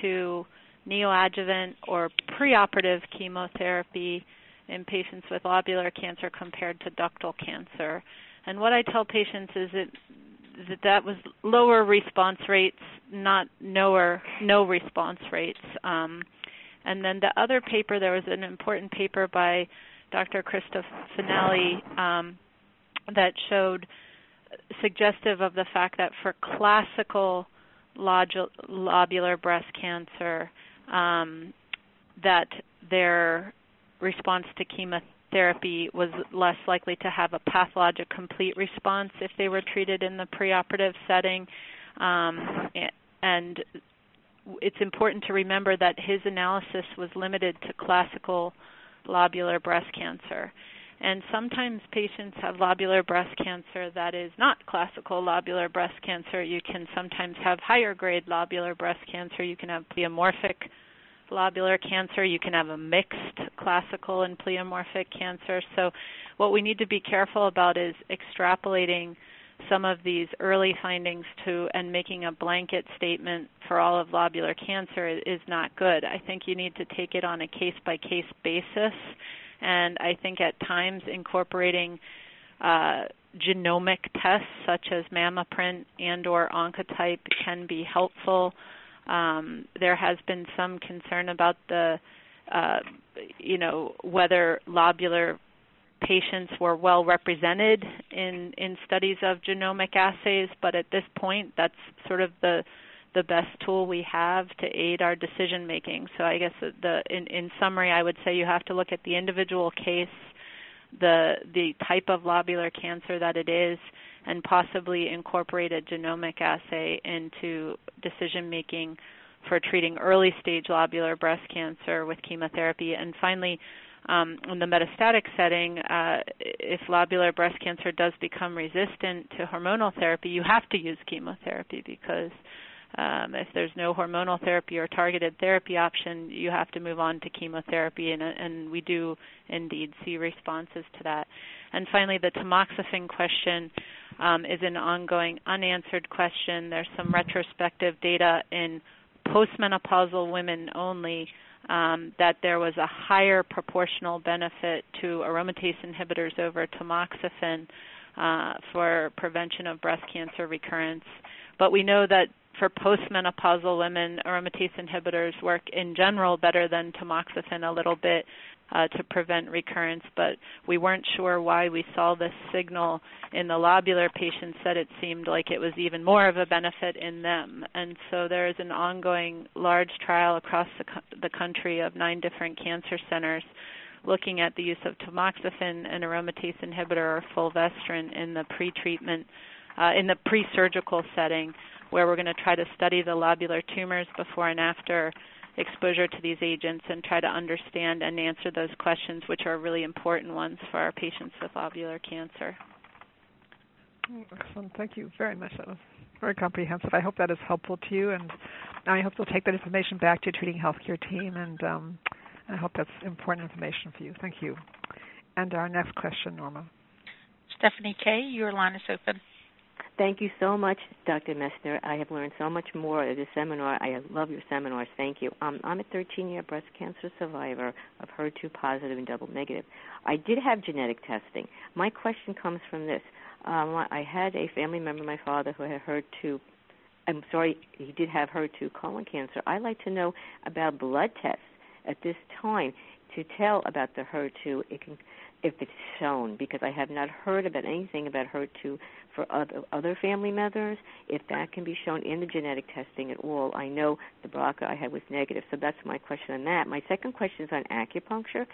to neoadjuvant or preoperative chemotherapy in patients with lobular cancer compared to ductal cancer. And what I tell patients is that that, that was lower response rates, not lower no response rates. Um, and then the other paper, there was an important paper by Dr. Krista Finelli um, that showed suggestive of the fact that for classical lobular breast cancer, um, that their response to chemotherapy was less likely to have a pathologic complete response if they were treated in the preoperative setting. Um, and it's important to remember that his analysis was limited to classical lobular breast cancer. And sometimes patients have lobular breast cancer that is not classical lobular breast cancer. You can sometimes have higher grade lobular breast cancer. You can have pleomorphic lobular cancer. You can have a mixed classical and pleomorphic cancer. So, what we need to be careful about is extrapolating some of these early findings to and making a blanket statement for all of lobular cancer is not good. I think you need to take it on a case by case basis, and I think at times incorporating uh, genomic tests such as MammaPrint and or Oncotype can be helpful. Um, there has been some concern about the, uh, you know, whether lobular patients were well represented in in studies of genomic assays, but at this point, that's sort of the the best tool we have to aid our decision making. So I guess the in, in summary, I would say you have to look at the individual case, the the type of lobular cancer that it is, and possibly incorporate a genomic assay into decision making for treating early stage lobular breast cancer with chemotherapy. And finally, um, in the metastatic setting, uh, if lobular breast cancer does become resistant to hormonal therapy, you have to use chemotherapy because um, if there's no hormonal therapy or targeted therapy option, you have to move on to chemotherapy, and, and we do indeed see responses to that. And finally, the tamoxifen question um, is an ongoing unanswered question. There's some retrospective data in postmenopausal women only um, that there was a higher proportional benefit to aromatase inhibitors over tamoxifen uh, for prevention of breast cancer recurrence. But we know that for postmenopausal women, aromatase inhibitors work in general better than tamoxifen a little bit uh, to prevent recurrence, but we weren't sure why we saw this signal in the lobular patients that it seemed like it was even more of a benefit in them. And so there is an ongoing large trial across the, co- the country of nine different cancer centers looking at the use of tamoxifen, an aromatase inhibitor, or fulvestrant in the pre-treatment, uh, in the pre-surgical setting, where we're going to try to study the lobular tumors before and after exposure to these agents and try to understand and answer those questions, which are really important ones for our patients with lobular cancer. Excellent. Thank you very much. That was very comprehensive. I hope that is helpful to you, and I hope you'll take that information back to your treating healthcare team, and um, I hope that's important information for you. Thank you. And our next question, Norma. Stephanie K., your line is open. Thank you so much, Dr. Messner. I have learned so much more at this seminar. I love your seminars. Thank you. Um, I'm a 13-year breast cancer survivor of HER2 positive and double negative. I did have genetic testing. My question comes from this. Um, I had a family member, my father, who had HER2. I'm sorry, he did have HER2 colon cancer. I'd like to know about blood tests at this time to tell about the HER2. It can if it's shown because I have not heard about anything about HER2 for other other family members. If that can be shown in the genetic testing at all, I know the BRCA I had was negative, so that's my question on that. My second question is on acupuncture.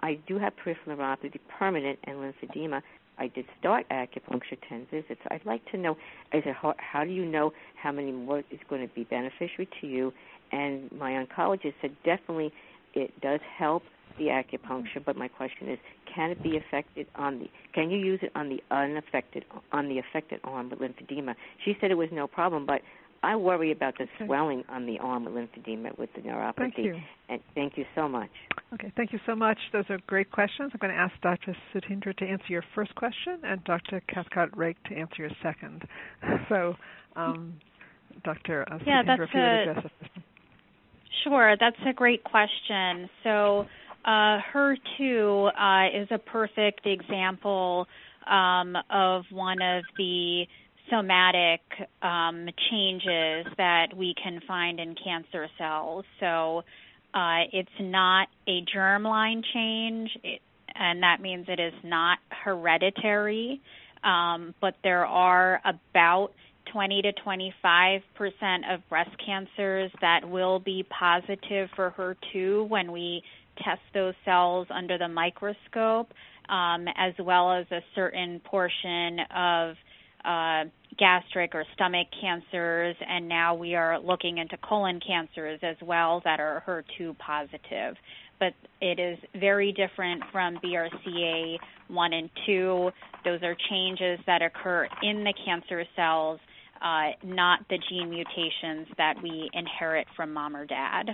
I do have peripheral neuropathy, permanent, and lymphedema. I did start acupuncture 10 visits. I'd like to know is it how, how do you know how many more is going to be beneficiary to you? And my oncologist said definitely it does help the acupuncture, but my question is, can it be affected on the? Can you use it on the unaffected on the affected arm with lymphedema? She said it was no problem, but I worry about the okay. swelling on the arm with lymphedema with the neuropathy. Thank you. And thank you so much. Okay, thank you so much. Those are great questions. I'm going to ask Dr. Sudhendra to answer your first question and Dr. Cathcart-Rake to answer your second. So, um, Dr. Uh, yeah, Sudhendra, that's if you would address a, Sure, that's a great question. So uh, HER2 uh, is a perfect example um, of one of the somatic um, changes that we can find in cancer cells. So uh, it's not a germline change, it, and that means it is not hereditary, um, but there are about 20 to 25 percent of breast cancers that will be positive for HER2 when we test those cells under the microscope, um, as well as a certain portion of uh, gastric or stomach cancers, and now we are looking into colon cancers as well that are HER2 positive. But it is very different from BRCA 1 and 2. Those are changes that occur in the cancer cells, uh, not the gene mutations that we inherit from mom or dad.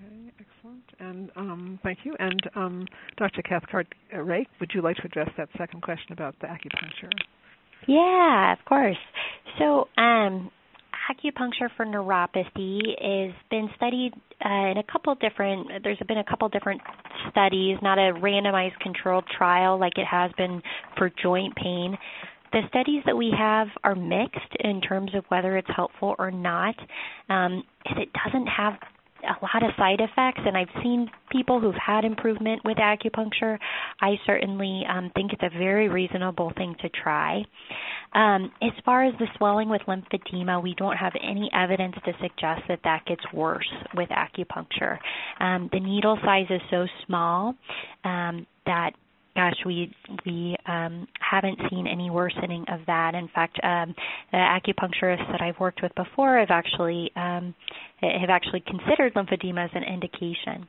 Okay, excellent. And um, thank you. And um, Dr. Cathcart-Rake, would you like to address that second question about the acupuncture? Yeah, of course. So, um, acupuncture for neuropathy has been studied uh, in a couple different. There's been a couple different studies, not a randomized controlled trial like it has been for joint pain. The studies that we have are mixed in terms of whether it's helpful or not. Um, it doesn't have a lot of side effects, and I've seen people who've had improvement with acupuncture. I certainly um, think it's a very reasonable thing to try. Um, as far as the swelling with lymphedema, we don't have any evidence to suggest that that gets worse with acupuncture. Um, the needle size is so small um, that gosh, we we um, haven't seen any worsening of that. In fact, um, the acupuncturists that I've worked with before have actually um, have actually considered lymphedema as an indication.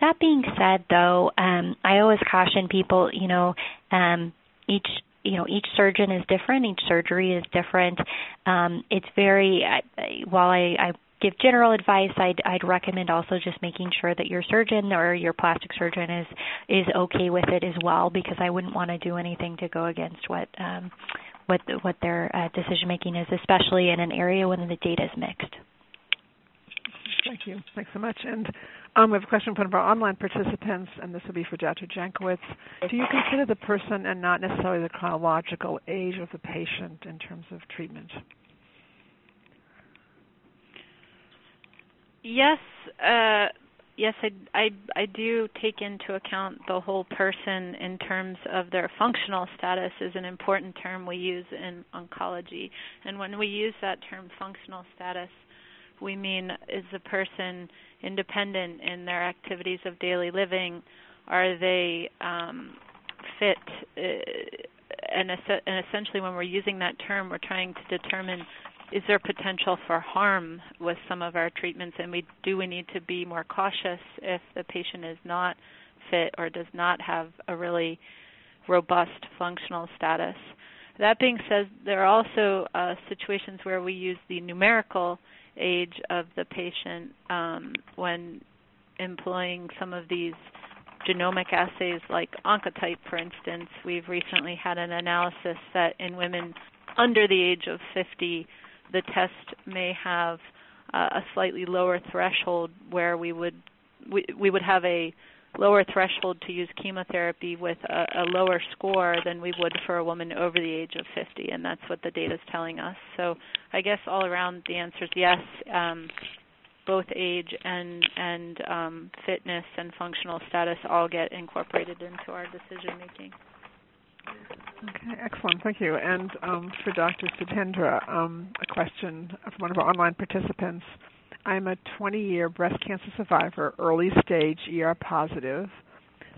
That being said, though, um, I always caution people. You know, um, each you know each surgeon is different each surgery is different um, it's very while I, I give general advice, I'd I'd recommend also just making sure that your surgeon or your plastic surgeon is is okay with it as well, because I wouldn't want to do anything to go against what um, what what their uh, decision making is, especially in an area when the data is mixed. Thank you. Thanks so much. And um, we have a question from one of our online participants, and this will be for Dr. Jankowitz. Do you consider the person and not necessarily the chronological age of the patient in terms of treatment? Yes, uh, yes, I, I, I do take into account the whole person in terms of their functional status is an important term we use in oncology. And when we use that term functional status, we mean is the person independent in their activities of daily living? Are they um, fit? Uh, and, and essentially, when we're using that term, we're trying to determine is there potential for harm with some of our treatments? And we do we need to be more cautious if the patient is not fit or does not have a really robust functional status? That being said there are also uh, situations where we use the numerical age of the patient um, when employing some of these genomic assays like oncotype for instance. We've recently had an analysis that in women under the age of 50 the test may have uh, a slightly lower threshold where we would we, we would have a lower threshold to use chemotherapy with a, a, lower score than we would for a woman over the age of 50, and that's what the data is telling us. So I guess all around the answer is yes. Um, both age and and um, fitness and functional status all get incorporated into our decision making. Okay, excellent. Thank you. And um, for Dr. Sudhendra, um, a question from one of our online participants. I'm a 20-year breast cancer survivor, early stage ER positive,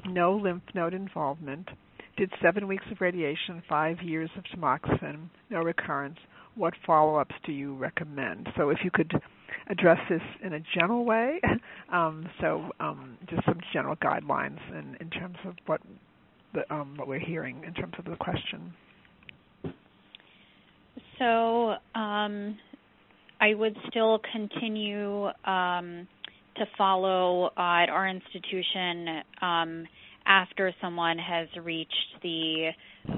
no lymph node involvement, did seven weeks of radiation, five years of tamoxifen, no recurrence. What follow-ups do you recommend? So if you could address this in a general way, um, so um, just some general guidelines in, in terms of what um, what we're hearing in terms of the question. So um, I would still continue um, to follow uh, at our institution um, after someone has reached the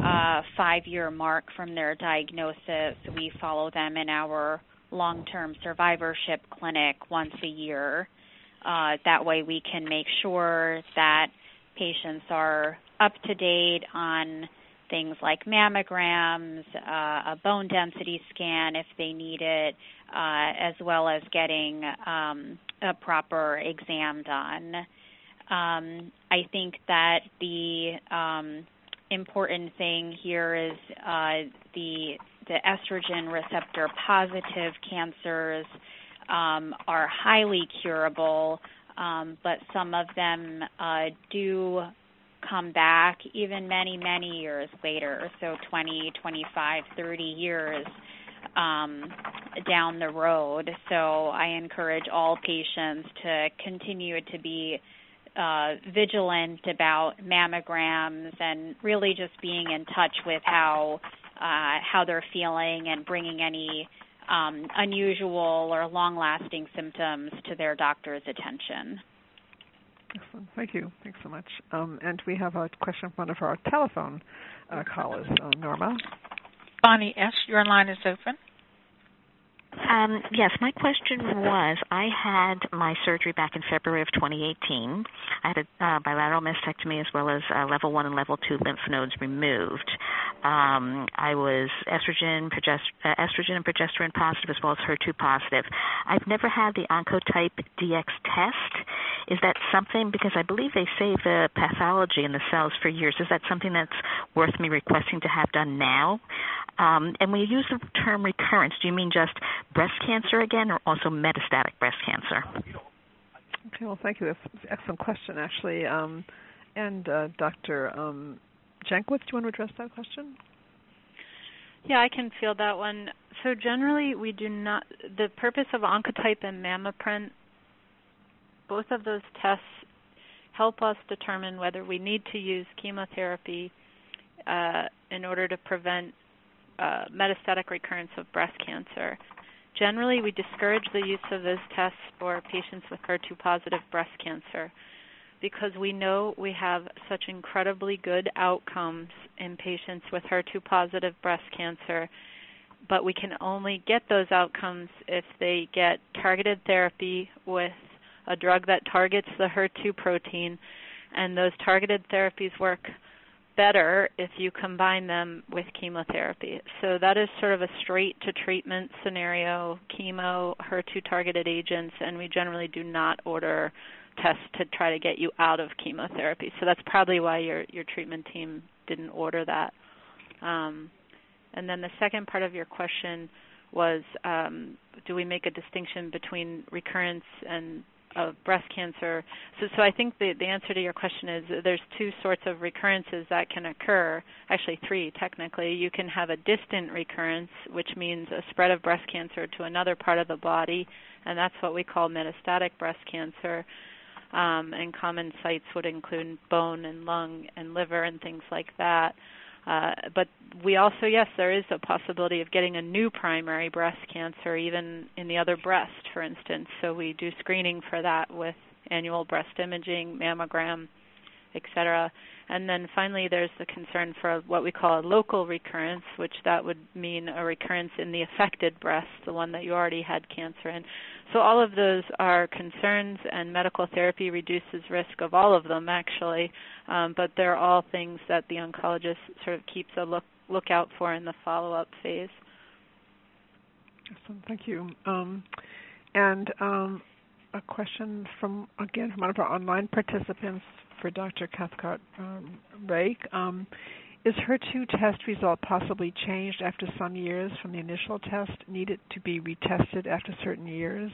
uh, five-year mark from their diagnosis. We follow them in our long-term survivorship clinic once a year. Uh, that way, we can make sure that patients are up to date on things like mammograms, uh, a bone density scan if they need it, uh, as well as getting um, a proper exam done. Um, I think that the um, important thing here is uh, the the estrogen receptor positive cancers um, are highly curable, um, but some of them uh, do come back even many, many years later, so 20, 25, 30 years um, down the road. So I encourage all patients to continue to be uh, vigilant about mammograms and really just being in touch with how uh, how they're feeling and bringing any um, unusual or long-lasting symptoms to their doctor's attention. Excellent. Thank you. Thanks so much. Um, and we have a question from one of our telephone uh, callers, uh, Norma. Bonnie S., your line is open. Um, yes, my question was I had my surgery back in February of 2018. I had a uh, bilateral mastectomy as well as uh, level one and level two lymph nodes removed. Um, I was estrogen, progest- uh, estrogen and progesterone positive as well as HER2 positive. I've never had the Oncotype DX test. Is that something because I believe they save the pathology in the cells for years? Is that something that's worth me requesting to have done now? Um, and when you use the term recurrence, do you mean just breast cancer again or also metastatic breast cancer? Okay, well, thank you. That's an excellent question, actually. Um, and uh, Dr. Um, Jankowitz, do you want to address that question? Yeah, I can field that one. So generally, we do not. The purpose of Oncotype and MammaPrint, both of those tests help us determine whether we need to use chemotherapy uh, in order to prevent uh, metastatic recurrence of breast cancer. Generally, we discourage the use of those tests for patients with HER2 positive breast cancer because we know we have such incredibly good outcomes in patients with HER2 positive breast cancer, but we can only get those outcomes if they get targeted therapy with a drug that targets the HER2 protein, and those targeted therapies work better if you combine them with chemotherapy. So that is sort of a straight to treatment scenario, chemo, HER2 targeted agents, and we generally do not order tests to try to get you out of chemotherapy. So that's probably why your your treatment team didn't order that. Um, and then the second part of your question was, um, do we make a distinction between recurrence and of breast cancer. So, so I think the, the answer to your question is there's two sorts of recurrences that can occur. Actually, three technically. You can have a distant recurrence, which means a spread of breast cancer to another part of the body, and that's what we call metastatic breast cancer. Um, and common sites would include bone and lung and liver and things like that. Uh, but we also, yes, there is a possibility of getting a new primary breast cancer, even in the other breast, for instance. So we do screening for that with annual breast imaging, mammogram, etc. And then finally, there's the concern for what we call a local recurrence, which that would mean a recurrence in the affected breast, the one that you already had cancer in. So all of those are concerns, and medical therapy reduces risk of all of them, actually. Um, but they're all things that the oncologist sort of keeps a look lookout for in the follow-up phase. Awesome, thank you. Um, and um, a question from again from one of our online participants for Dr. Cathcart um, Rake. Um, is HER2 test result possibly changed after some years from the initial test? Need it to be retested after certain years?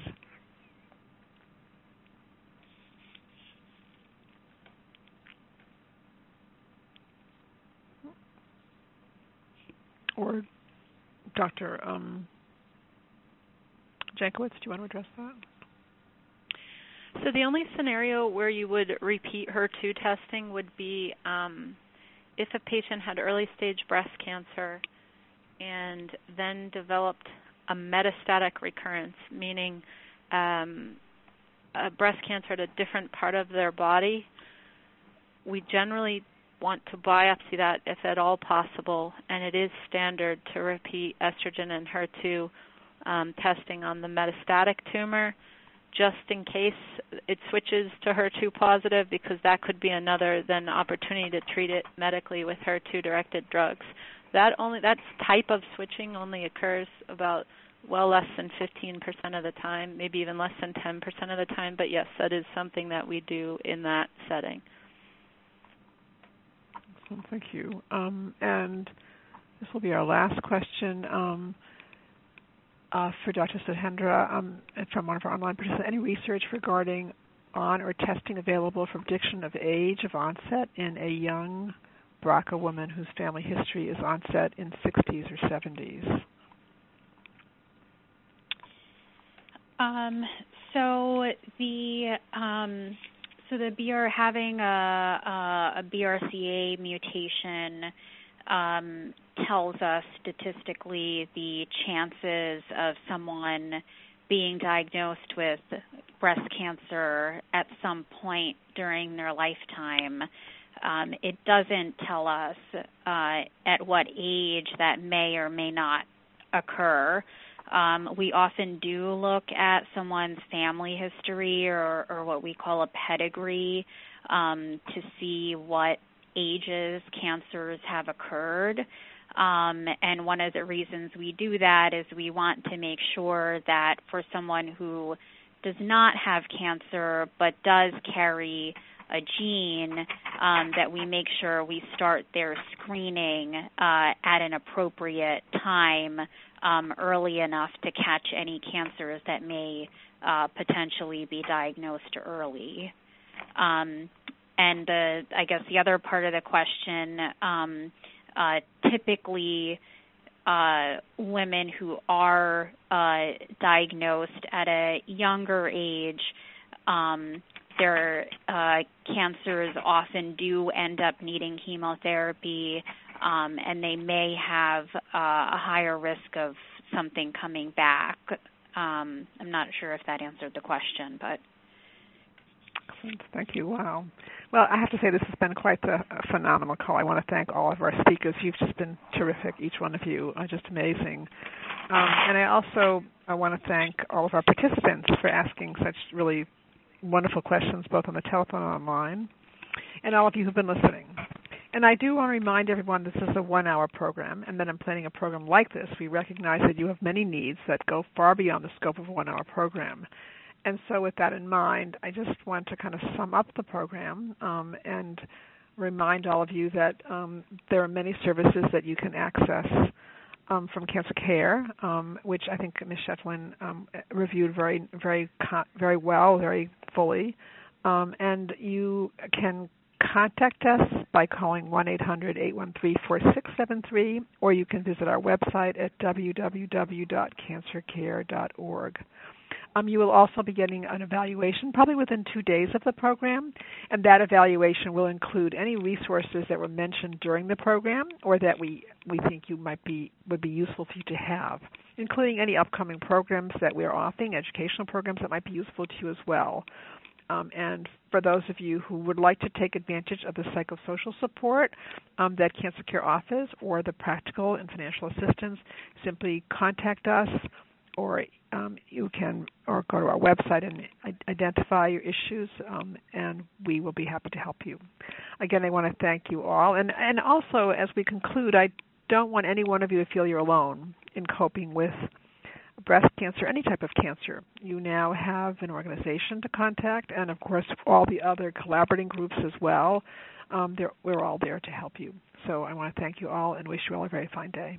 Or Dr. Um, Jankowitz, do you want to address that? So the only scenario where you would repeat HER2 testing would be um, if a patient had early stage breast cancer and then developed a metastatic recurrence, meaning um, a breast cancer at a different part of their body, we generally want to biopsy that if at all possible, and it is standard to repeat estrogen and HER2 um, testing on the metastatic tumor just in case it switches to HER2 positive because that could be another then opportunity to treat it medically with HER2 directed drugs. That only that type of switching only occurs about well less than 15% of the time, maybe even less than 10% of the time, but yes, that is something that we do in that setting. thank you. Um, and this will be our last question. Um, uh, for Dr. Sudhendra um, from one of our online participants, any research regarding on or testing available for prediction of age of onset in a young BRCA woman whose family history is onset in 60s or 70s? Um, so the um, so the BR having a, a, a BRCA mutation um, tells us statistically the chances of someone being diagnosed with breast cancer at some point during their lifetime. Um, it doesn't tell us uh, at what age that may or may not occur. Um, we often do look at someone's family history or, or what we call a pedigree um, to see what ages cancers have occurred. Um, and one of the reasons we do that is we want to make sure that for someone who does not have cancer but does carry a gene, um, that we make sure we start their screening uh, at an appropriate time um, early enough to catch any cancers that may uh, potentially be diagnosed early. Um, and the I guess the other part of the question, um, uh, typically uh, women who are uh, diagnosed at a younger age, um, their uh, cancers often do end up needing chemotherapy, um, and they may have uh, a higher risk of something coming back. Um, I'm not sure if that answered the question, but. Thank you. Wow. Well, I have to say this has been quite a, phenomenal call. I want to thank all of our speakers. You've just been terrific, each one of you, are just amazing. Um, and I also I want to thank all of our participants for asking such really wonderful questions, both on the telephone and online, and all of you who've been listening. And I do want to remind everyone this is a one hour program and that I'm planning a program like this. We recognize that you have many needs that go far beyond the scope of a one hour program. And so, with that in mind, I just want to kind of sum up the program um, and remind all of you that um, there are many services that you can access um, from Cancer Care, um, which I think Ms. Chatelain um, reviewed very, very, very well, very fully. Um, and you can contact us by calling 1-800-813-4673, or you can visit our website at www.cancercare.org. Um, you will also be getting an evaluation probably within two days of the program, and that evaluation will include any resources that were mentioned during the program or that we, we think you might be would be useful for you to have, including any upcoming programs that we're offering, educational programs that might be useful to you as well. Um, and for those of you who would like to take advantage of the psychosocial support um, that Cancer Care offers or the practical and financial assistance, simply contact us or um, you can or go to our website and identify your issues, um, and we will be happy to help you. Again, I want to thank you all, and and also as we conclude, I don't want any one of you to feel you're alone in coping with breast cancer, any type of cancer. You now have an organization to contact, and of course, all the other collaborating groups as well. Um, we're all there to help you. So I want to thank you all and wish you all a very fine day.